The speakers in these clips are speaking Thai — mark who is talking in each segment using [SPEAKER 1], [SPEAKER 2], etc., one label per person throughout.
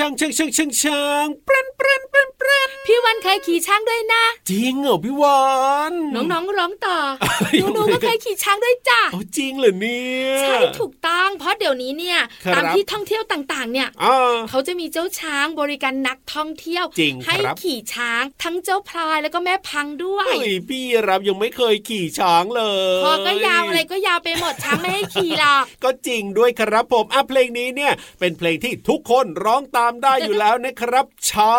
[SPEAKER 1] ช่างช่า วั
[SPEAKER 2] นเคยขี่
[SPEAKER 1] ช้างด้วยนะ
[SPEAKER 3] จริงเหรอพี่วาน
[SPEAKER 1] น้องๆร้องต่อ
[SPEAKER 3] เอ้ย
[SPEAKER 1] หนูๆก็เคยขี่ช้างด้วยจ้ะ
[SPEAKER 3] เอาจริงเหรอเนี่ย
[SPEAKER 1] ใช่ถูกต้อง เพราะเดี๋ยวนี้เนี่ย
[SPEAKER 3] ครับ
[SPEAKER 1] ตามที่ท่องเที่ยวต่างๆ เนี่ย
[SPEAKER 3] อ่า
[SPEAKER 1] เขาจะมีเจ้าช้างบริการนักท่องเที่ยว
[SPEAKER 3] จริง
[SPEAKER 1] ให้
[SPEAKER 3] ครับ
[SPEAKER 1] ขี่ช้างทั้งเจ้าพลายแล้วก็แม่พังด้วย
[SPEAKER 3] เฮ้ยพี่รับยังไม่เคยขี่ช้างเลย
[SPEAKER 1] คอก็ยาวอะไรก็ยาวไปหมดช้างไม่ให้ขี่หรอก
[SPEAKER 3] ก็จริงด้วยครับผมอะเพลงนี้เนี่ยเป็นเพลงที่ทุกคนร้องตามได้อยู่แล้วนะครับช้า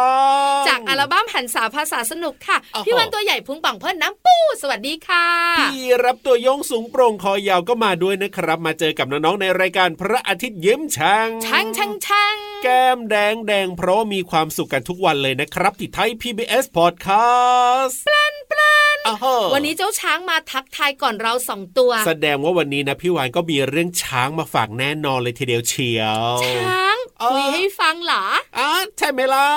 [SPEAKER 3] ง
[SPEAKER 1] จากอัลบั้มหันษาภาษาสนุกค่ะ
[SPEAKER 3] โอ้โห
[SPEAKER 1] พี่วันตัวใหญ่พุงป่องเพิ่นน้ำปู สวัสดีค่ะ
[SPEAKER 3] พี่รับตัวโยงสูงโปร่งคอยาวก็มาด้วยนะครับ มาเจอกับน้องๆในรายการพระอาทิตย์ยิ้มช่าง
[SPEAKER 1] ช่างช่างช่าง
[SPEAKER 3] แก้มแดงแดงเพราะมีความสุขกันทุกวันเลยนะครับที่ไทย PBS Podcast ปลันปลัน
[SPEAKER 1] วันนี้เจ้าช้างมาทักทายก่อนเราสองตัว
[SPEAKER 3] แสดงว่าวันนี้นะพี่วานก็มีเรื่องช้างมาฝากแน่นอนเลยทีเดียวเชียว
[SPEAKER 1] ช้าง
[SPEAKER 3] เออ
[SPEAKER 1] คุยให้ฟังเหรอ
[SPEAKER 3] อะใช่ไหมล่ะ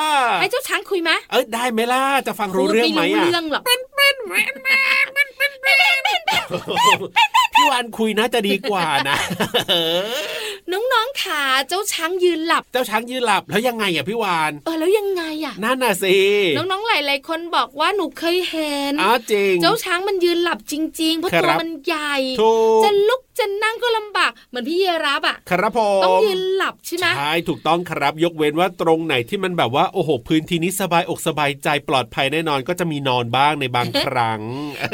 [SPEAKER 1] ให้เจ้าช้างคุยไหม
[SPEAKER 3] เอ้ยได้ไหมล่ะจะฟังรู้เรื่องไหม
[SPEAKER 1] พูด
[SPEAKER 3] อะ
[SPEAKER 1] รู้เรื่องหรอก
[SPEAKER 3] พี่วานคุยน่าจะดีกว่านะ
[SPEAKER 1] น้องๆขาเจ้าช้างยืนหลับ
[SPEAKER 3] เจ้าช้างยืนหลับแล้วยังไงอะพี่วาน
[SPEAKER 1] เออแล้วยังไงอะ
[SPEAKER 3] นั่นน่ะสิ
[SPEAKER 1] น้องๆหลายๆคนบอกว่าหนูเคยเห็น
[SPEAKER 3] อ้าวจริง
[SPEAKER 1] เจ้าช้างมันยืนหลับจริง ๆ เพราะ
[SPEAKER 3] ครับ
[SPEAKER 1] ตัวมันใหญ่
[SPEAKER 3] ถูก
[SPEAKER 1] จะลุก จะนั่งก็ลำบากเหมือนพี่เยรับอะ
[SPEAKER 3] ครับผม
[SPEAKER 1] ต้องยืนหลับใช่ไหม
[SPEAKER 3] ใช่ถูกต้องครับยกเว้นว่าตรงไหนที่มันแบบว่าโอ้โหพื้นที่นี้สบายอกสบายใจปลอดภัยแน่นอนก็จะมีนอนบ้างในบางครั้ง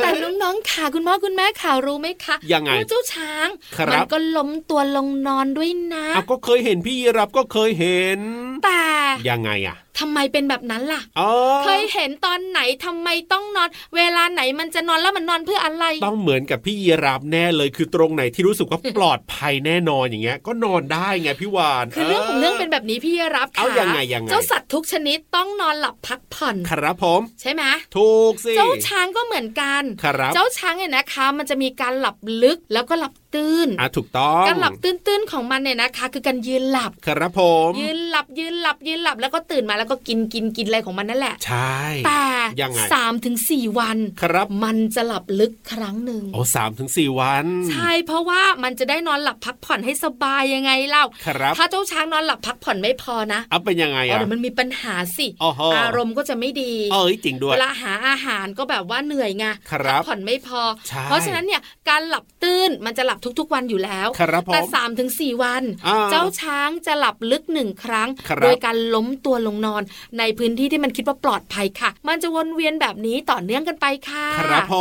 [SPEAKER 1] แต่น้องๆขาคุณพ่อคุณแม่ขารู้ไหมคะ
[SPEAKER 3] ยังไง
[SPEAKER 1] ว่าเจ้าช้าง
[SPEAKER 3] ครับ
[SPEAKER 1] มัก็ล้มตัวลงนอนด้วยนะ
[SPEAKER 3] เอาก็เคยเห็นพี่ยีรับก็เคยเห็น
[SPEAKER 1] แต่
[SPEAKER 3] ยังไงอะ
[SPEAKER 1] ทำไมเป็นแบบนั้นล่ะ
[SPEAKER 3] อ๋อ
[SPEAKER 1] เคยเห็นตอนไหนทำไมต้องนอน เวลาไหนมันจะนอนแล้วมันนอนเพื่ออะไร
[SPEAKER 3] ต้องเหมือนกับพี่ยีรับแน่เลยคือตรงไหนที่รู้สึกว่าปลอดภัยแน่นอนอย่างเงี้ย ก็นอนได้ไงพี่วาน
[SPEAKER 1] คือเรื่องของเรื่องเป็นแบบนี้พี่รับ
[SPEAKER 3] เอา
[SPEAKER 1] ค่ะ
[SPEAKER 3] ยังไงยังไง
[SPEAKER 1] เจ้าสัตว์ทุกชนิดต้องนอนหลับพักผ่อน
[SPEAKER 3] ครับผม
[SPEAKER 1] ใช่ไหม
[SPEAKER 3] ถูกสิ
[SPEAKER 1] เจ้าช้างก็เหมือนกัน
[SPEAKER 3] ครับ
[SPEAKER 1] เจ้าช้างเนี่ยนะคะ มันจะมีการหลับลึกแล้วก็หลับ ตื้น
[SPEAKER 3] อะถูกต้อง
[SPEAKER 1] การหลับตื้นๆของมันเนี่ยนะคะ คือการยืนหลับ
[SPEAKER 3] ครับผม
[SPEAKER 1] ยืนหลับยืนหลับยืนหลับแล้วก็ตื่นมาแล้วก็กินกินกินอะไรของมันนั่นแหละ
[SPEAKER 3] ใช่
[SPEAKER 1] แต่
[SPEAKER 3] ยังไง
[SPEAKER 1] สามถึงสี่วัน
[SPEAKER 3] ครับ
[SPEAKER 1] มันจะหลับลึกครั้งหนึ่ง
[SPEAKER 3] โอ้สามถึงสี่วัน
[SPEAKER 1] ใช่เพราะว่ามันจะได้นอนหลับพักผ่อนให้สบายยังไงเล่า
[SPEAKER 3] ครับ
[SPEAKER 1] ถ้าเจ้าช้างนอนหลับพักผ่อนไม่พอนะ
[SPEAKER 3] เอาเป็นยังไง
[SPEAKER 1] อ๋อ
[SPEAKER 3] อะ
[SPEAKER 1] เดี๋ยวมันมีปัญหาสิ
[SPEAKER 3] โอ้โห
[SPEAKER 1] อารมณ์ก็จะไม่ดี
[SPEAKER 3] เอ้ยจริงด้วย
[SPEAKER 1] เวลาหาอาหารก็แบบว่าเหนื่อยไง
[SPEAKER 3] ครับ
[SPEAKER 1] พัผ่อนไม่พอ
[SPEAKER 3] ใช่
[SPEAKER 1] เพราะฉะนั้นเนี่ยการหลับตื้นมันจะหลับทุกๆวันอยู่แล้ว
[SPEAKER 3] ครับผม
[SPEAKER 1] แต่สามถึงสี่วัน
[SPEAKER 3] อ่า
[SPEAKER 1] เจ้าช้างจะหลับลึกหนึ่งครั้ง
[SPEAKER 3] ครับ
[SPEAKER 1] โดยการล้มตัวลงนอน ในพื้นที่ที่มันคิดว่าปลอดภัยค่ะ มันจะวนเวียนแบบนี้ต่อเนื่องกันไปค่ะ
[SPEAKER 3] ครับผ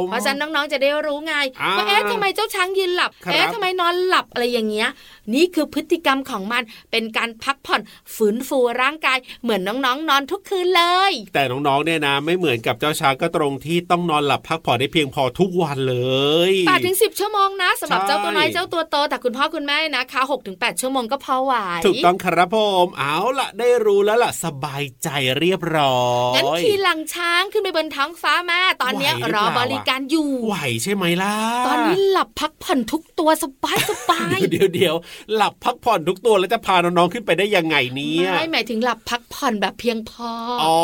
[SPEAKER 3] ม
[SPEAKER 1] เพราะฉะนั้นน้องๆจะได้รู้ไง
[SPEAKER 3] อ่า
[SPEAKER 1] ว่าเอ๊ะทำไมเจ้าช้างยืนหลับ
[SPEAKER 3] ครับ
[SPEAKER 1] เอ๊ะทำไมนอนหลับอะไรอย่างเงี้ย นี่คือพฤติกรรมของมันเป็นการพักผ่อนฝืนฟูร่างกาย เหมือนน้องๆ นอนทุกคืนเลย
[SPEAKER 3] แต่น้องๆเนี่ยนะไม่เหมือนกับเจ้าช้างก็ตรงที่ต้องนอนหลับพักผ่อนได้เพียงพอทุกวันเลย
[SPEAKER 1] แปดถึงสิบชั่วโมงนะสำหรับ
[SPEAKER 3] ใช่
[SPEAKER 1] เจ้าตัวน้อยเจ้าตัวโตแต่คุณพ่อคุณแม่นะคะหกถึงแปดชั่วโมงก็พอไหว
[SPEAKER 3] ถูกต้องครับผมเอาล่ะได้รู้แล้วล่ะสบายใจเรียบร้อย
[SPEAKER 1] งั้นขี่หลังช้างขึ้นไปบนท้องฟ้าแม่ตอนเนี้ย
[SPEAKER 3] ไหวหรือ
[SPEAKER 1] รอ
[SPEAKER 3] เปล่า
[SPEAKER 1] บริการอยู่
[SPEAKER 3] ไหวใช่ไหมล่ะ
[SPEAKER 1] ตอนนี้หลับพักผ่อนทุกตัวสบายสบาย
[SPEAKER 3] เดี๋ยวเดี๋ยวหลับพักผ่อนทุกตัวแล้วจะพาน้องๆขึ้นไปได้ยังไงเนี่ย
[SPEAKER 1] ไม่หมายถึงหลับพักผ่อนแบบเพียงพออ
[SPEAKER 3] อ๋อ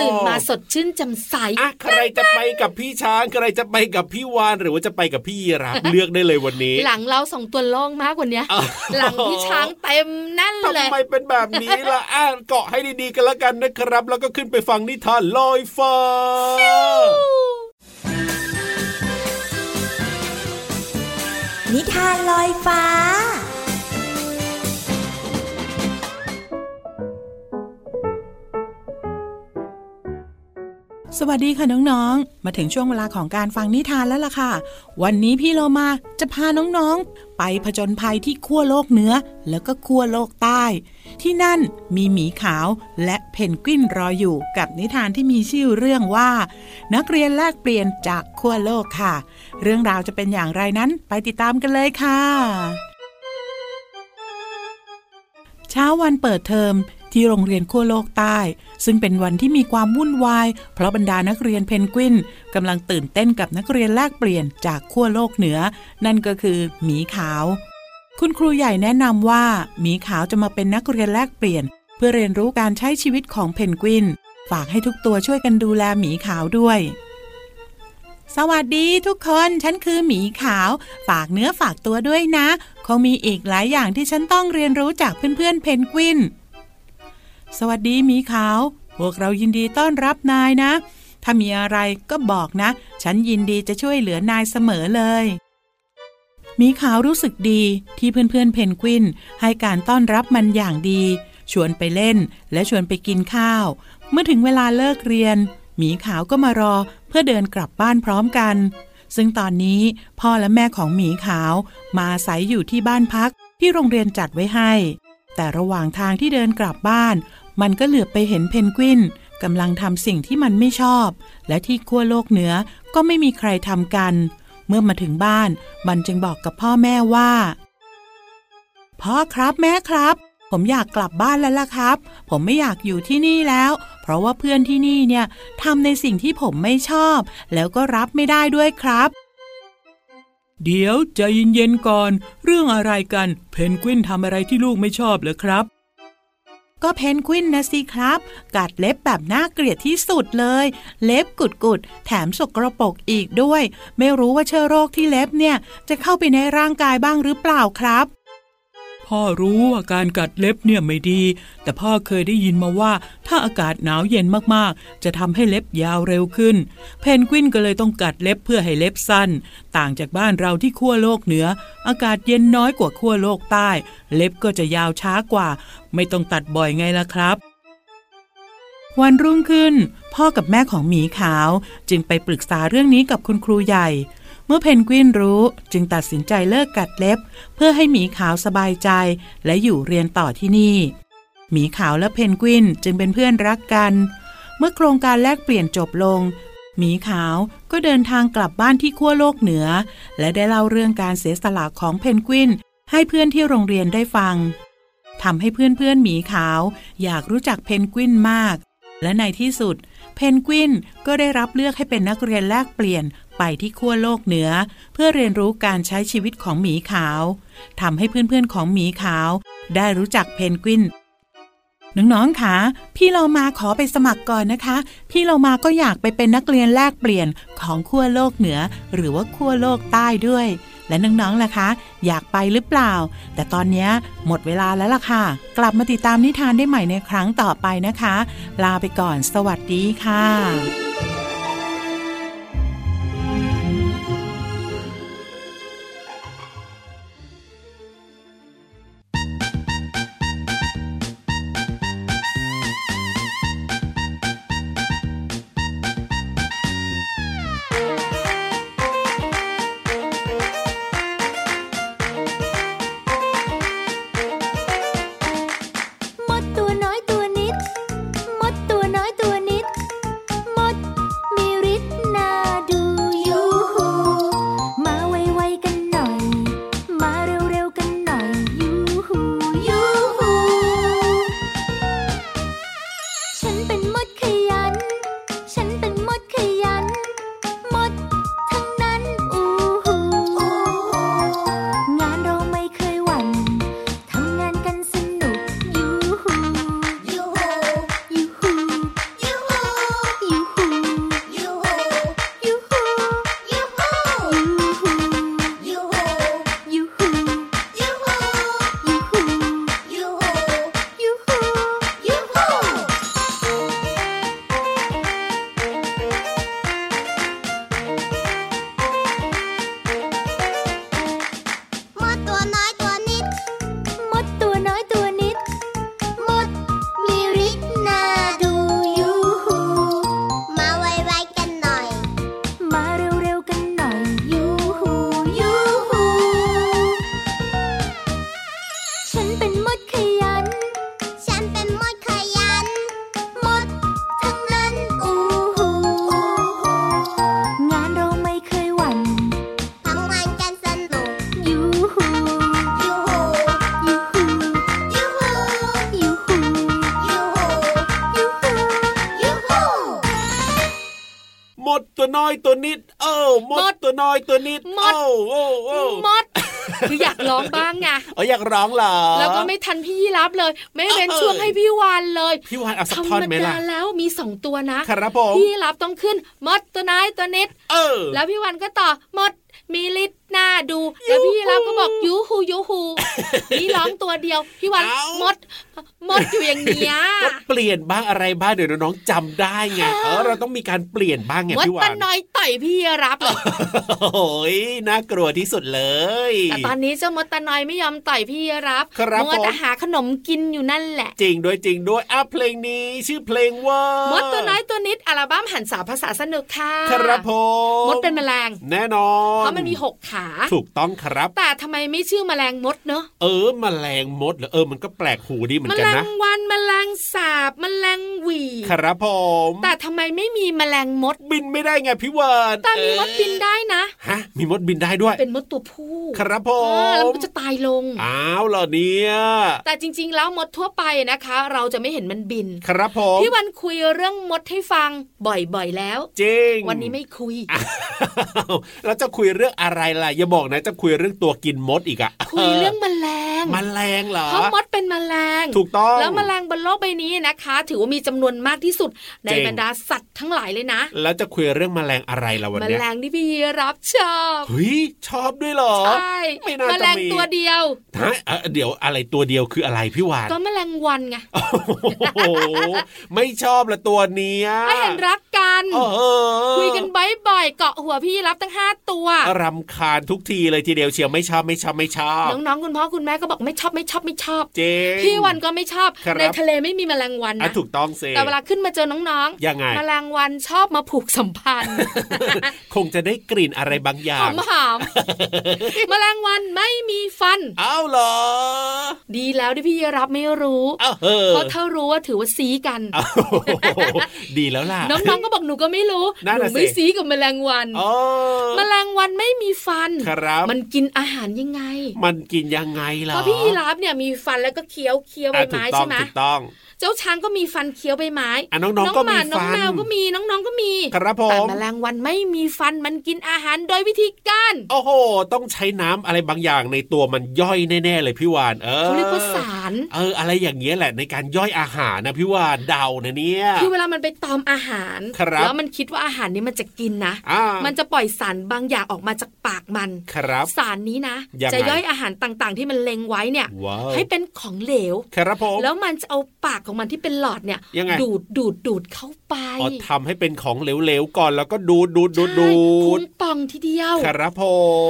[SPEAKER 1] ตื่นมาสดชื่นแจ่มใส
[SPEAKER 3] อะใครจะไปกับพี่ช้างใครจะไปกับพี่วานหรือว่าจะไปกับพี่ยีรับเลือกได้เลยวันนี้
[SPEAKER 1] หลังเราสองตัวโล่งมากกว่าเนี้ย
[SPEAKER 3] อ้าว
[SPEAKER 1] หลังพี่ช้างเต็มแนั่นเลย
[SPEAKER 3] ทำไมเป็นแบบนี้ล่ะอะเกาะให้ดีๆกันแล้วกันนะครับ แล้วก็ขึ้นไปฟังนิทานลอยฟ้า
[SPEAKER 4] นิทานลอยฟ้า
[SPEAKER 5] สวัสดีค่ะน้องๆ มาถึงช่วงเวลาของการฟังนิทานแล้วล่ะค่ะ วันนี้พี่โลมาจะพาน้องๆ ไปผจญภัยที่ขั้วโลกเหนือแล้วก็ขั้วโลกใต้ ที่นั่นมีหมีขาวและเพนกวินรออยู่กับนิทานที่มีชื่อเรื่องว่า นักเรียนแลกเปลี่ยนจากขั้วโลกค่ะ เรื่องราวจะเป็นอย่างไรนั้นไปติดตามกันเลยค่ะ เช้าวันเปิดเทอม ที่โรงเรียนขั้วโลกใต้ ซึ่งเป็นวันที่มีความวุ่นวาย เพราะบรรดานักเรียนเพนกวินกำลังตื่นเต้นกับนักเรียนแลกเปลี่ยนจากขั้วโลกเหนือ นั่นก็คือ หมีขาว คุณครูใหญ่แนะนำว่า หมีขาวจะมาเป็นนักเรียนแลกเปลี่ยน เพื่อเรียนรู้การใช้ชีวิตของเพนกวิน ฝากให้ทุกตัวช่วยกันดูแลหมีขาวด้วยสวัสดีทุกคน ฉันคือหมีขาว ฝากเนื้อฝากตัวด้วยนะ คงมีอีกหลายอย่างที่ฉันต้องเรียนรู้จากเพื่อนๆเพนกวิน สวัสดีหมีขาว พวกเรายินดีต้อนรับนายนะ ถ้ามีอะไรก็บอกนะ ฉันยินดีจะช่วยเหลือนายเสมอเลยมีขาวรู้สึกดีที่เพื่อนๆเพนกวิน ให้การต้อนรับมันอย่างดี ชวนไปเล่นและชวนไปกินข้าว เมื่อถึงเวลาเลิกเรียน หมีขาวก็มารอเพื่อเดินกลับบ้านพร้อมกัน ซึ่งตอนนี้พ่อและแม่ของหมีขาวมาอาศัยอยู่ที่บ้านพักที่โรงเรียนจัดไว้ให้ แต่ระหว่างทางที่เดินกลับบ้าน มันก็เหลือบไปเห็นเพนกวินกำลังทำสิ่งที่มันไม่ชอบ และที่ขั้วโลกเหนือก็ไม่มีใครทำกัน เมื่อมาถึงบ้าน มันจึงบอกกับพ่อแม่ว่า พ่อครับแม่ครับ ผมอยากกลับบ้านแล้วล่ะครับ ผมไม่อยากอยู่ที่นี่แล้ว เพราะว่าเพื่อนที่นี่เนี่ยทำในสิ่งที่ผมไม่ชอบ แล้วก็รับไม่ได้ด้วยครับเดี๋ยวใจเย็นๆก่อน เรื่องอะไรกัน เพนกวินทำอะไรที่ลูกไม่ชอบเหรอครับ ก็เพนกวินนะสิครับ กัดเล็บแบบน่าเกลียดที่สุดเลย เล็บกุดๆแถมสกรปรกอีกด้วย ไม่รู้ว่าเชื้อโรคที่เล็บเนี่ย จะเข้าไปในร่างกายบ้างหรือเปล่าครับ พ่อรู้ว่าการกัดเล็บเนี่ยไม่ดี แต่พ่อเคยได้ยินมาว่า ถ้าอากาศหนาวเย็นมากๆ จะทำให้เล็บยาวเร็วขึ้น เพนกวินก็เลยต้องกัดเล็บเพื่อให้เล็บสั้น ต่างจากบ้านเราที่ขั้วโลกเหนือ อากาศเย็นน้อยกว่าขั้วโลกใต้ เล็บก็จะยาวช้ากว่า ไม่ต้องตัดบ่อยไงล่ะครับวันรุ่งขึ้น พ่อกับแม่ของหมีขาว จึงไปปรึกษาเรื่องนี้กับคุณครูใหญ่ เมื่อเพนกวินรู้จึงตัดสินใจเลิกกัดเล็บ เพื่อให้หมีขาวสบายใจและอยู่เรียนต่อที่นี่ หมีขาวและเพนกวินจึงเป็นเพื่อนรักกัน เมื่อโครงการแลกเปลี่ยนจบลง หมีขาวก็เดินทางกลับบ้านที่ขั้วโลกเหนือ และได้เล่าเรื่องการเสียสละของเพนกวินให้เพื่อนที่โรงเรียนได้ฟังทำให้เพื่อนๆหมีขาว อยากรู้จักเพนกวินมาก และในที่สุด เพนกวินก็ได้รับเลือกให้เป็นนักเรียนแลกเปลี่ยน ไปที่ขั้วโลกเหนือ เพื่อเรียนรู้การใช้ชีวิตของหมีขาวทำให้เพื่อนๆของหมีขาว ได้รู้จักเพนกวินน้องๆคะพี่เรามาขอไปสมัครก่อนนะคะ พี่เรามาก็อยากไปเป็นนักเรียนแลกเปลี่ยนของขั้วโลกเหนือ หรือว่าขั้วโลกใต้ด้วย และน้องๆล่ะคะ อยากไปหรือเปล่า แต่ตอนนี้หมดเวลาแล้วล่ะค่ะ กลับมาติดตามนิทานได้ใหม่ในครั้งต่อไปนะคะ ลาไปก่อน สวัสดีค่ะ
[SPEAKER 3] น้อยตัวนิด เอ้ามด
[SPEAKER 1] มด
[SPEAKER 3] ตัวน้อยตัวนิด
[SPEAKER 1] มด
[SPEAKER 3] เอ้าโอ้โอ้
[SPEAKER 1] มดคืออยากร้องบ้างไง
[SPEAKER 3] เอออยากร้องเหรอ
[SPEAKER 1] แล้วก็ไม่ทันพี่ยีรับเลย ไม่เว้น
[SPEAKER 3] เออ
[SPEAKER 1] ช่วงให้พี่วานเลย
[SPEAKER 3] พี่วานเอาสัก
[SPEAKER 1] ธร
[SPEAKER 3] ท่อน
[SPEAKER 1] รม
[SPEAKER 3] ไหม
[SPEAKER 1] ดา
[SPEAKER 3] ล่ะ
[SPEAKER 1] แล้วมีสองตัวนะ
[SPEAKER 3] ครับผม
[SPEAKER 1] พี่ยีรับต้องขึ้นมดตัวน้อยตัวนิด
[SPEAKER 3] เออ
[SPEAKER 1] แล้วพี่วันก็ต่อมดมีลิตรห น้าดูแล้วพี่รับก็บอกยูฮูยูฮูนี่ร้องตัวเดียว พี่วัน
[SPEAKER 3] เอ้าม
[SPEAKER 1] ดมดอยู่อย่างเนี้ย
[SPEAKER 3] ก็เปลี่ยนบ้างอะไรบ้างเดี๋ยวน้องๆจำได้ไงเออเราต้องมีการเปลี่ยนบ้างไง
[SPEAKER 1] มด
[SPEAKER 3] พี่
[SPEAKER 1] ตะ
[SPEAKER 3] วาน
[SPEAKER 1] น้อยต่อยพี่รับเลย
[SPEAKER 3] โอ้ยน่ากลัวที่สุดเลย
[SPEAKER 1] แต่ตอนนี้เจ้ามดตะน้อยไม่ยอมต่อยพี่รับ
[SPEAKER 3] ครับ
[SPEAKER 1] มัวแต่
[SPEAKER 3] ผม
[SPEAKER 1] หาขนมกินอยู่นั่นแหละ
[SPEAKER 3] จริงด้วยจริงด้วยอะเพลงนี้ชื่อเพลงว่าม
[SPEAKER 1] ดตัวน้อยตัวนิดอัลบั้มหันสาภาษาสนุกค่ะ
[SPEAKER 3] ครับผม
[SPEAKER 1] มดเป็นแมลง
[SPEAKER 3] แน่นอน
[SPEAKER 1] เพราะมันมีหกขา
[SPEAKER 3] ถูกต้องครับ
[SPEAKER 1] แต่ทำไมไม่ชื่อแมลงมดเนอะ
[SPEAKER 3] เออมแมลงมดเหรอเออมันก็แปลกหูดีเหมือ
[SPEAKER 1] แม
[SPEAKER 3] นกัน
[SPEAKER 1] ลง
[SPEAKER 3] นะ
[SPEAKER 1] วันแมลงสาบแมลงหวี
[SPEAKER 3] ครับผม
[SPEAKER 1] แต่ทำไมไม่มีแมลงมด
[SPEAKER 3] บินไม่ได้ไงพี่วาน
[SPEAKER 1] แต่มีมดบินได้นะ
[SPEAKER 3] ฮะมีมดบินได้ด้วย
[SPEAKER 1] เป็นมดตัวผู้
[SPEAKER 3] ครับผ
[SPEAKER 1] เออแล้ว
[SPEAKER 3] ม
[SPEAKER 1] มันก็จะตายลง
[SPEAKER 3] อ้าวเหรอเนี่ย
[SPEAKER 1] แต่จริง ๆ แล้วมดทั่วไปนะคะ เราจะไม่เห็นมันบิน
[SPEAKER 3] ครับผม
[SPEAKER 1] พี่วันคุยเรื่องมดให้ฟังบ่อยๆแล้ว
[SPEAKER 3] จริง
[SPEAKER 1] วันนี้ไม่คุย
[SPEAKER 3] อ้าวแล้วจะคุยเรื่องอะไรล่ะอย่าบอกนะจะคุยเรื่องตัวกินมดอีกอะ
[SPEAKER 1] คุยเรื่องแมลง
[SPEAKER 3] แมลงเหรอ
[SPEAKER 1] เพราะมดเป็นแมลง
[SPEAKER 3] ถูกต้อง
[SPEAKER 1] แล้วแมลงบนโลกใบนี้นะคะ ถือว่ามีจำนวนมากที่สุดใน
[SPEAKER 3] จริง
[SPEAKER 1] บรรดาสัตว์ทั้งหลายเลยนะ
[SPEAKER 3] แล้วจะคุยเรื่องแมลงอะไรล่ะวัน
[SPEAKER 1] แม
[SPEAKER 3] เนี้ย
[SPEAKER 1] ลงที่พี่รับชอบ
[SPEAKER 3] เฮ้ยชอบด้วยเหรอ
[SPEAKER 1] ใช่
[SPEAKER 3] ไม่น่า
[SPEAKER 1] แม
[SPEAKER 3] จะ
[SPEAKER 1] ลง
[SPEAKER 3] มี
[SPEAKER 1] ตัวเดียว
[SPEAKER 3] ฮะเอ่อเดี๋ยวอะไรตัวเดียวคืออะไรพี่วาน
[SPEAKER 1] ก็แมลงวันไง
[SPEAKER 3] โอ้โหไม่ชอบละตัวเนี้ย
[SPEAKER 1] ไม่เห็นรักกัน
[SPEAKER 3] เออ
[SPEAKER 1] คุยกันบ่อยๆเกาะหัวพี่รับตั้งห้าตัว
[SPEAKER 3] รำคาญทุกทีเลยทีเดียวเชียวไม่ชอบไม่ชอบไม่ชอบ
[SPEAKER 1] น้องๆคุณพ่อคุณแม่ก็บอกไม่ชอบไม่ชอบไม่ชอบ
[SPEAKER 3] เจ๊ง
[SPEAKER 1] พี่วันก็ไม่ชอบ
[SPEAKER 3] ครับ
[SPEAKER 1] ในทะเลไม่มีแมลงวัน
[SPEAKER 3] อะ
[SPEAKER 1] นะ
[SPEAKER 3] ถูกต้องเซ
[SPEAKER 1] แต่เวลาขึ้นมาเจอน้อง
[SPEAKER 3] ยังไง
[SPEAKER 1] แมลงวันชอบมาผูกสัมพันธ์
[SPEAKER 3] คงจะได้กลิ่นอะไรบางอย่า
[SPEAKER 1] หองมหอมๆแมลงวันไม่มีฟัน
[SPEAKER 3] อ้าวเหรอ
[SPEAKER 1] ดีแล้วที่พี่รับไม่รู้
[SPEAKER 3] อ้าวเฮ้
[SPEAKER 1] เพราะถ้ารู้ว่าถือว่าซีกัน
[SPEAKER 3] อ้าวดีแล้วล่ะ
[SPEAKER 1] น้องๆก็บอกหนูก็ไม่รู้
[SPEAKER 3] นั่น
[SPEAKER 1] หนู
[SPEAKER 3] น่ะสิ
[SPEAKER 1] ไม่ซีกับแมลงวัน
[SPEAKER 3] อ๋อ
[SPEAKER 1] แมลงวันไม่มีฟัน
[SPEAKER 3] ครับ
[SPEAKER 1] มันกินอาหารยังไง
[SPEAKER 3] มันกินยังไงเหรอ
[SPEAKER 1] เพราะพี่ยีราฟเนี่ยมีฟันแล้วก็เคี้ยวเคี้ยวใบ
[SPEAKER 3] อะถู
[SPEAKER 1] ไม้
[SPEAKER 3] กต้อ
[SPEAKER 1] ใช่
[SPEAKER 3] ง
[SPEAKER 1] ไหม
[SPEAKER 3] ถูกต้อง
[SPEAKER 1] เจ้าช้างก็มีฟันเคี้ยวใบไม้
[SPEAKER 3] อะน้องๆก็
[SPEAKER 1] ห
[SPEAKER 3] มี
[SPEAKER 1] มาน้อง
[SPEAKER 3] ฟัน
[SPEAKER 1] แมวก็มีน้องๆก็มี
[SPEAKER 3] ครับผ
[SPEAKER 1] แต่
[SPEAKER 3] ม
[SPEAKER 1] แมลงวันไม่มีฟันมันกินอาหารโดยวิธีการ
[SPEAKER 3] โอ้โห ต้องใช้น้ำอะไรบางอย่างในตัวมันย่อยแน่ๆเลยพี่วานเออ
[SPEAKER 1] เขาเรียกว่าสาร
[SPEAKER 3] เออ อะไรอย่างเงี้ยแหละในการย่อยอาหารนะพี่วานเดานะเนี่ย
[SPEAKER 1] คือเวลามันไปตอมอาหาร
[SPEAKER 3] ครับ
[SPEAKER 1] แล้วมันคิดว่าอาหารนี้มันจะกินนะ
[SPEAKER 3] อ่า
[SPEAKER 1] มันจะปล่อยสารบางอย่างออกมาจากปากมัน
[SPEAKER 3] ครับ
[SPEAKER 1] สารนี้นะ
[SPEAKER 3] ยังไง
[SPEAKER 1] จะย่อยอาหารต่างๆ ที่มันเล็งไว้เนี่ย
[SPEAKER 3] ว้าว
[SPEAKER 1] ให้เป็นของเหลว
[SPEAKER 3] ครับผม
[SPEAKER 1] แล้วมันจะเอาปากของมันที่เป็นหลอดเนี่ย
[SPEAKER 3] ยังไง
[SPEAKER 1] ดูดดูดดูดเข้าไป
[SPEAKER 3] อ๋อทำให้เป็นของเหลวๆก่อนแล้วก็ดูดดูดดูดดู
[SPEAKER 1] ใช่พุ
[SPEAKER 3] ด
[SPEAKER 1] งป่องทีเดียว
[SPEAKER 3] ครับผ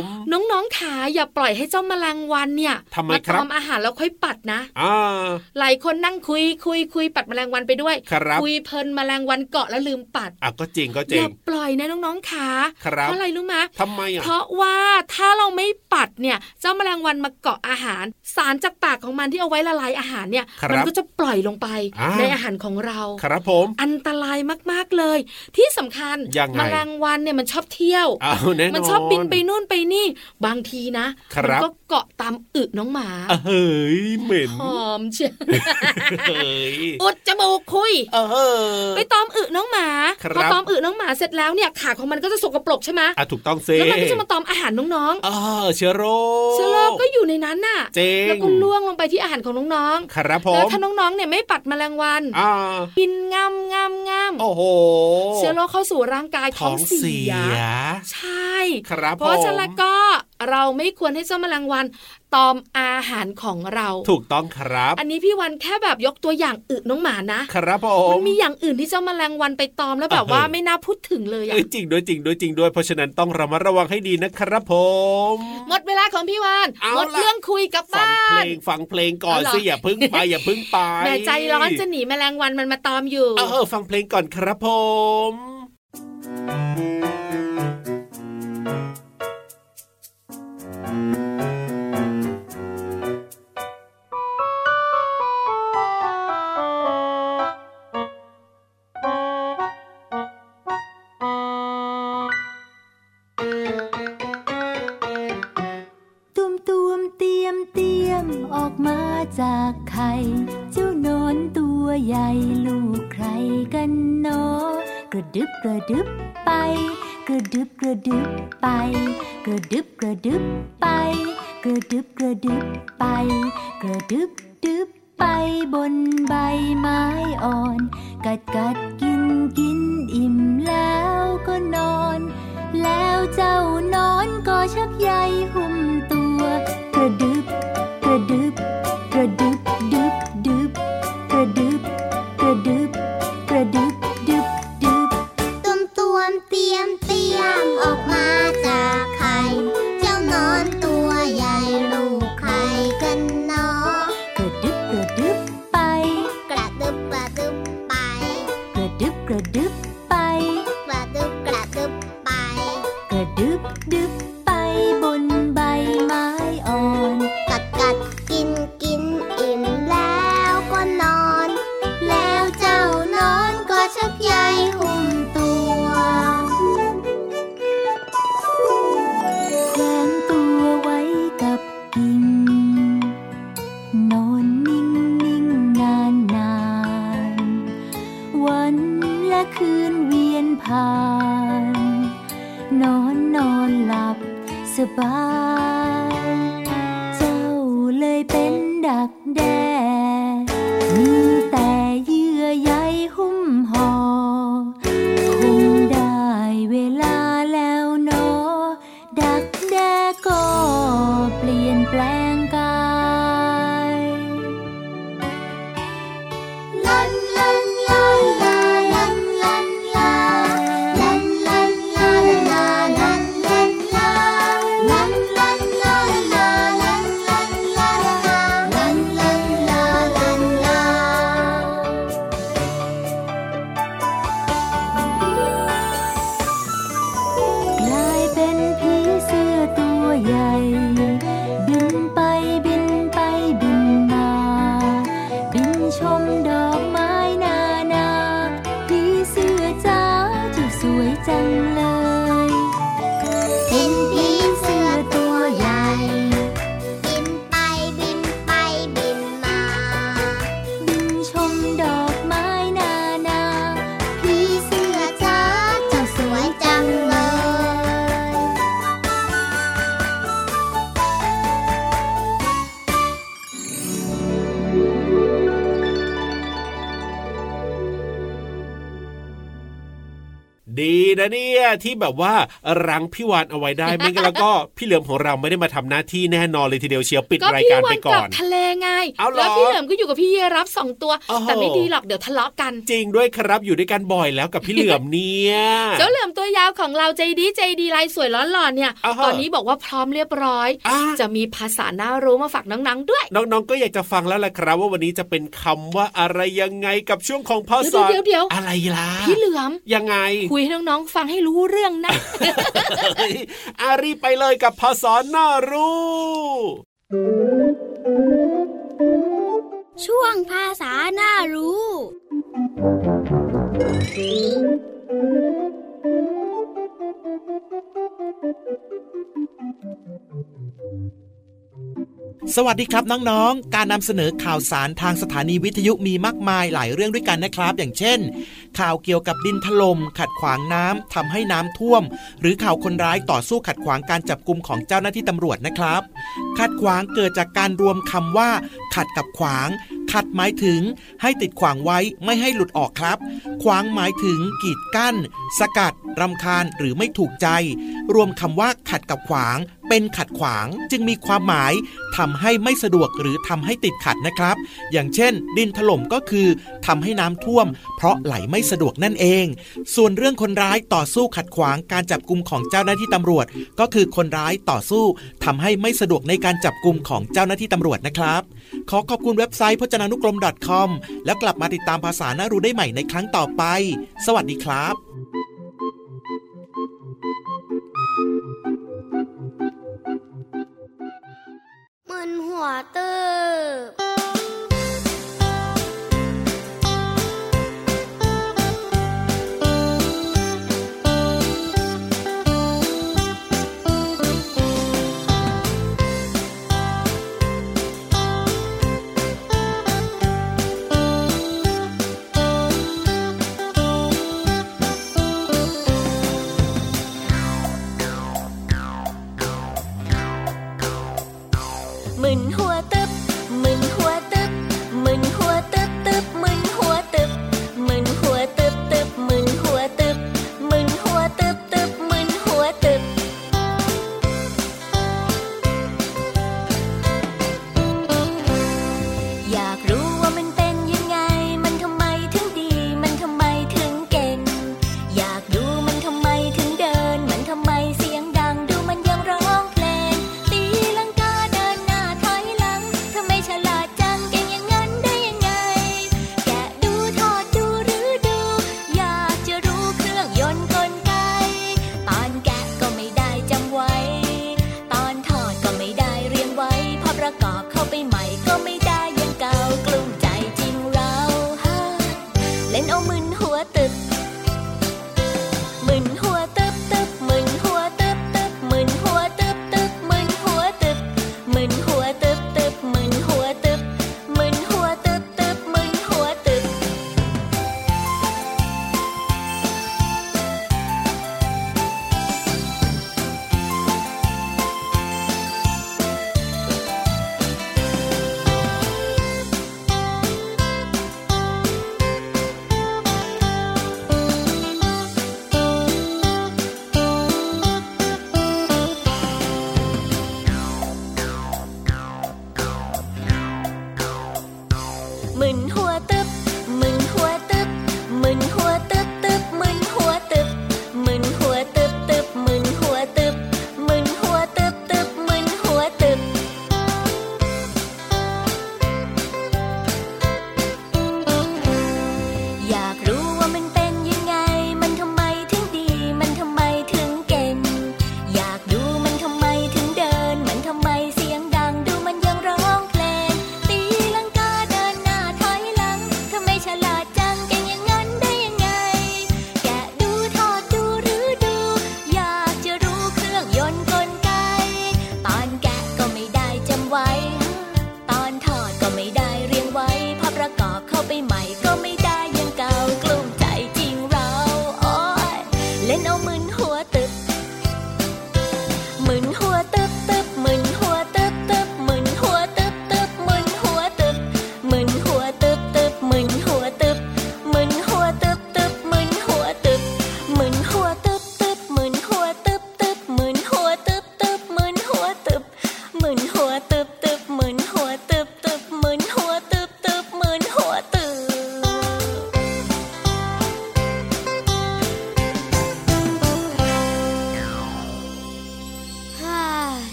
[SPEAKER 3] ม
[SPEAKER 1] น้องๆขาอย่าปล่อยให้เจ้าแมลงวันเนี่ย
[SPEAKER 3] ทำไม
[SPEAKER 1] มา
[SPEAKER 3] ครับ
[SPEAKER 1] ตอมอาหารแล้วค่อยปัดนะ
[SPEAKER 3] อ่า
[SPEAKER 1] หลายคนนั่งคุยคุยคุยปัดแมลงวันไปด้วย
[SPEAKER 3] ครับ
[SPEAKER 1] คุยเพลินแมลงวันเกาะแล้วลืมปัด
[SPEAKER 3] อะก็จริงก็
[SPEAKER 1] อ
[SPEAKER 3] จริ
[SPEAKER 1] ย่างปล่อยนะน้องๆขา
[SPEAKER 3] ครับ
[SPEAKER 1] เพราะอะไรรู้ไหม
[SPEAKER 3] ทำไมอะ
[SPEAKER 1] เพราะว่าถ้าเราไม่ปัดเนี่ยเจ้าแมลงวันมาเกาะอาหาร สารจากปากของมันที่เอาไว้ละลายอาหารเนี่ย
[SPEAKER 3] ครับ
[SPEAKER 1] มัก็จะปล่อยลงไป
[SPEAKER 3] อ่า
[SPEAKER 1] ในอาหารของเรา
[SPEAKER 3] ครับผม
[SPEAKER 1] อันตรายมากๆเลย ที่สำคัญ
[SPEAKER 3] ยังไง
[SPEAKER 1] แมลงวันเนี่ยมันชอบเที่ยว
[SPEAKER 3] อ้าวแน่นอน
[SPEAKER 1] มันชอบบินไปนู่นไปนี่ บางทีนะครับมัก็เกาะตามอึน้องหมา
[SPEAKER 3] อะเฮ้ยเหม็น
[SPEAKER 1] หอมเชียว
[SPEAKER 3] เฮ้ย
[SPEAKER 1] อุดจมูกคุย
[SPEAKER 3] เออ
[SPEAKER 1] ไปตอมอึน้องหมา
[SPEAKER 3] ครับ
[SPEAKER 1] พอตอมอึน้องหมาเสร็จแล้วเนี่ยขาของมันก็จะสกปรกใช่ไหม
[SPEAKER 3] อะถูกต้องเซ
[SPEAKER 1] แล้วมันก็จะมาตอมอาหารน้อง
[SPEAKER 3] เออเชื้อโรค
[SPEAKER 1] ๆเชื้อโรคก็อยู่ในนั้นน่ะ
[SPEAKER 3] เจ๋ง
[SPEAKER 1] แล้วก็ล่วงลงไปที่อาหารของน้อง
[SPEAKER 3] ครับผ
[SPEAKER 1] ๆแล้ว
[SPEAKER 3] ม
[SPEAKER 1] ถ้าน้องๆเนี่ยไม่ปัดแมลงวัน
[SPEAKER 3] อ่า
[SPEAKER 1] กินงามงามงาม
[SPEAKER 3] โอ้โห
[SPEAKER 1] เชื้อโรคเข้าสู่ร่างกายท้
[SPEAKER 3] ท้
[SPEAKER 1] อ
[SPEAKER 3] องง
[SPEAKER 1] เสี
[SPEAKER 3] เสี
[SPEAKER 1] ย
[SPEAKER 3] ย
[SPEAKER 1] ใช่
[SPEAKER 3] ครับ
[SPEAKER 1] เพราะฉะนั้น
[SPEAKER 3] ผม
[SPEAKER 1] แล้วก็ เราไม่ควรให้เจ้าแมลงวันตอมอาหารของเรา
[SPEAKER 3] ถูกต้องครับ
[SPEAKER 1] อันนี้พี่วันแค่แบบยกตัวอย่างอึน้องหมานะ
[SPEAKER 3] ครับผ
[SPEAKER 1] มั
[SPEAKER 3] ม
[SPEAKER 1] นมีอย่างอื่นที่เจ้าแมลงวันไปตอมแล้วแบบ
[SPEAKER 3] เออ
[SPEAKER 1] ว่าไม่น่าพูดถึงเลย
[SPEAKER 3] เอ้
[SPEAKER 1] อะ
[SPEAKER 3] ยจริงด้วยจริงด้วยจริงด้วยเพราะฉะนั้นต้องระมัดระวังให้ดีนะครับผม
[SPEAKER 1] หมดเวลาของพี่วาน
[SPEAKER 3] เอา
[SPEAKER 1] หมด
[SPEAKER 3] ล่ะ
[SPEAKER 1] เรื่องคุยกับ
[SPEAKER 3] ฟัง
[SPEAKER 1] บ้า
[SPEAKER 3] เพล
[SPEAKER 1] น
[SPEAKER 3] งฟังเพลงก่อน
[SPEAKER 1] เอาเหรอ
[SPEAKER 3] สิอย่าพึ่งไปอย่าพึ่งไป
[SPEAKER 1] แม่ใจร้อนจะหนีแมลงวันมันมาตอมอยู่
[SPEAKER 3] เออฟังเพลงก่อนครับผม
[SPEAKER 6] มออกมาจากไข่เจ้าโนนตัวใหญ่ลูกใครกันเนาะกระดึบกระดึบไป กระดึบกระดึบไป กระดึบกระดึบไป กระดึบกระดึบไป กระดึบดึบไปบนใบไม้อ่อน กัดกัดกินกินอิ่มแล้วก็นอน แล้วเจ้านอนก็ชักใยหุ้มตัว กระดึบ ดึบกระดึบดึบดึบกระดึบกระดึบกระดึบดึบดึบ
[SPEAKER 7] ตุมตวมเตรียมเตรียมออกมาจากไข่เจ้านอนตัวใหญ่ลูกไข่กันเนอก
[SPEAKER 6] ระดึบกระดึบไป
[SPEAKER 7] กระดึบกระดึบไป
[SPEAKER 6] กระดึบกระดึบ
[SPEAKER 3] ที่แบบว่ารังพี่วานเอาไว้ได้ไม่งั้นแล้วก็พี่เหลือมของเราไม่ได้มาทำหน้าที่แน่นอนเลยทีเดียวเชียวปิด
[SPEAKER 1] ก็
[SPEAKER 3] ราย
[SPEAKER 1] พี่
[SPEAKER 3] การ
[SPEAKER 1] วั
[SPEAKER 3] ไป
[SPEAKER 1] น
[SPEAKER 3] ก่
[SPEAKER 1] กลั
[SPEAKER 3] อบน
[SPEAKER 1] ทะเลไง
[SPEAKER 3] เอาเหรอ
[SPEAKER 1] แล้วพี่เหลิมก็อยู่กับพี่เยรับสองตัว
[SPEAKER 3] โอ้โห
[SPEAKER 1] แต่ไม่ดีหรอกเดี๋ยวทะเลาะกัน
[SPEAKER 3] จริงด้วยครับอยู่ด้วยกันบ่อยแล้วกับพี่เหลือมเนี่ย
[SPEAKER 1] เจ้าเหลิมตัวยาวของเราใจดีใจดีลายสวยล้อหล่อเนี่ย
[SPEAKER 3] อ่าฮะ
[SPEAKER 1] ตอนนี้บอกว่าพร้อมเรียบร้อย
[SPEAKER 3] อ่า
[SPEAKER 1] จะมีภาษาน่ารู้มาฝากน้องๆด้วย
[SPEAKER 3] น้องๆก็อยากจะฟังแล้วแหละครับ ว่าวันนี้จะเป็นคำว่าอะไรยังไงกับช่วงของพ่อสอน
[SPEAKER 1] เดี๋ยวเดี๋ยว
[SPEAKER 3] อะไรล่ะ
[SPEAKER 1] พี่เหลือม
[SPEAKER 3] ยังไง
[SPEAKER 1] คุยให้น้องๆฟังให้รูู้้เรื่องนะ
[SPEAKER 3] อารีไปเลยกับพอสอนน่ารู้
[SPEAKER 7] ช่วงภาษาหน่ารู้
[SPEAKER 8] สวัสดีครับน้องๆ การนำเสนอข่าวสารทางสถานีวิทยุมีมากมายหลายเรื่องด้วยกันนะครับ อย่างเช่น ข่าวเกี่ยวกับดินถลม่มขัดขวางน้ำทำให้น้ำท่วม หรือข่าวคนร้ายต่อสู้ขัดขวางการจับกลุ่มของเจ้าหน้าที่ตำรวจนะครับ ขัดขวางเกิดจากการรวมคำว่า ขัดกับขวาง ขัดหมายถึง ให้ติดขวางไว้ไม่ให้หลุดออกครับ ขวางหมายถึง กีดกั้น สกัดรำคาญหรือไม่ถูกใจ รวมคำว่าขัดกับขวาง เป็นขัดขวางจึงมีความหมายททำให้ไม่สะดวกหรือทำให้ติดขัดนะครับ อย่างเช่น ดินถล่มก็คือทำให้น้ำท่วม เพราะไหลไม่สะดวกนั่นเอง ส่วนเรื่องคนร้ายต่อสู้ขัดขวางการจับกลุ่มของเจ้าหน้าที่ตำรวจ ก็คือคนร้ายต่อสู้ทำให้ไม่สะดวกในการจับกลุ่มของเจ้าหน้าที่ตำรวจนะครับ ขอขอบคุณเว็บไซต์พจนานุกรม .com แล้วกลับมาติดตามภาษาหน่ารู้ได้ใหม่ในครั้งต่อไป สวัสดีครับ
[SPEAKER 7] นหัวตื้อ
[SPEAKER 9] อกเข้าไปใหม่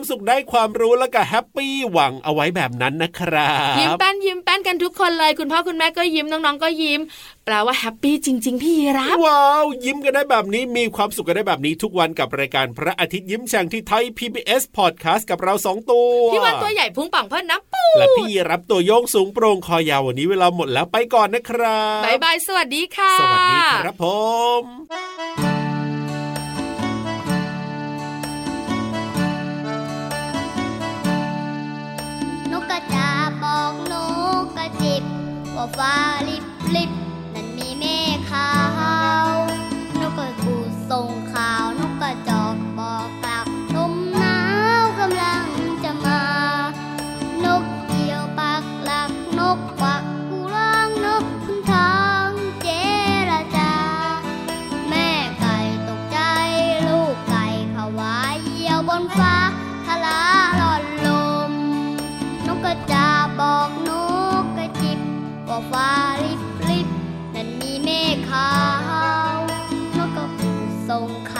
[SPEAKER 9] ความ
[SPEAKER 3] สุขได้ความรู้แล้วก็แฮปปี้หวังเอาไว้แบบนั้นนะครับ
[SPEAKER 1] ยิ้มแป้นยิ้มแป้นกันทุกคนเลยคุณพ่อคุณแม่ก็ยิ้มน้องๆก็ยิ้มแปลว่าแฮปปี้จริง ๆ พี่รับ
[SPEAKER 3] ว้าวยิ้มกันได้แบบนี้มีความสุขกันได้แบบนี้ทุกวันกับรายการพระอาทิตย์ยิ้มแฉ่งที่ไทย PBS Podcast กับเราสองตัว
[SPEAKER 1] พี่วันตัวใหญ่พุงปังเพิ่นน้ำปู
[SPEAKER 3] และพี่รับตัวโยงสูงโปร่งคอยาววันนี้เวลาหมดแล้วไปก่อนนะครับ
[SPEAKER 1] บายบายสวัสดีค่ะ
[SPEAKER 3] สวัสดีครับผม
[SPEAKER 7] ว่าฟ้าลิบลิบนั้นมีแม่ขาว นกกระกูส่ง
[SPEAKER 2] 盛开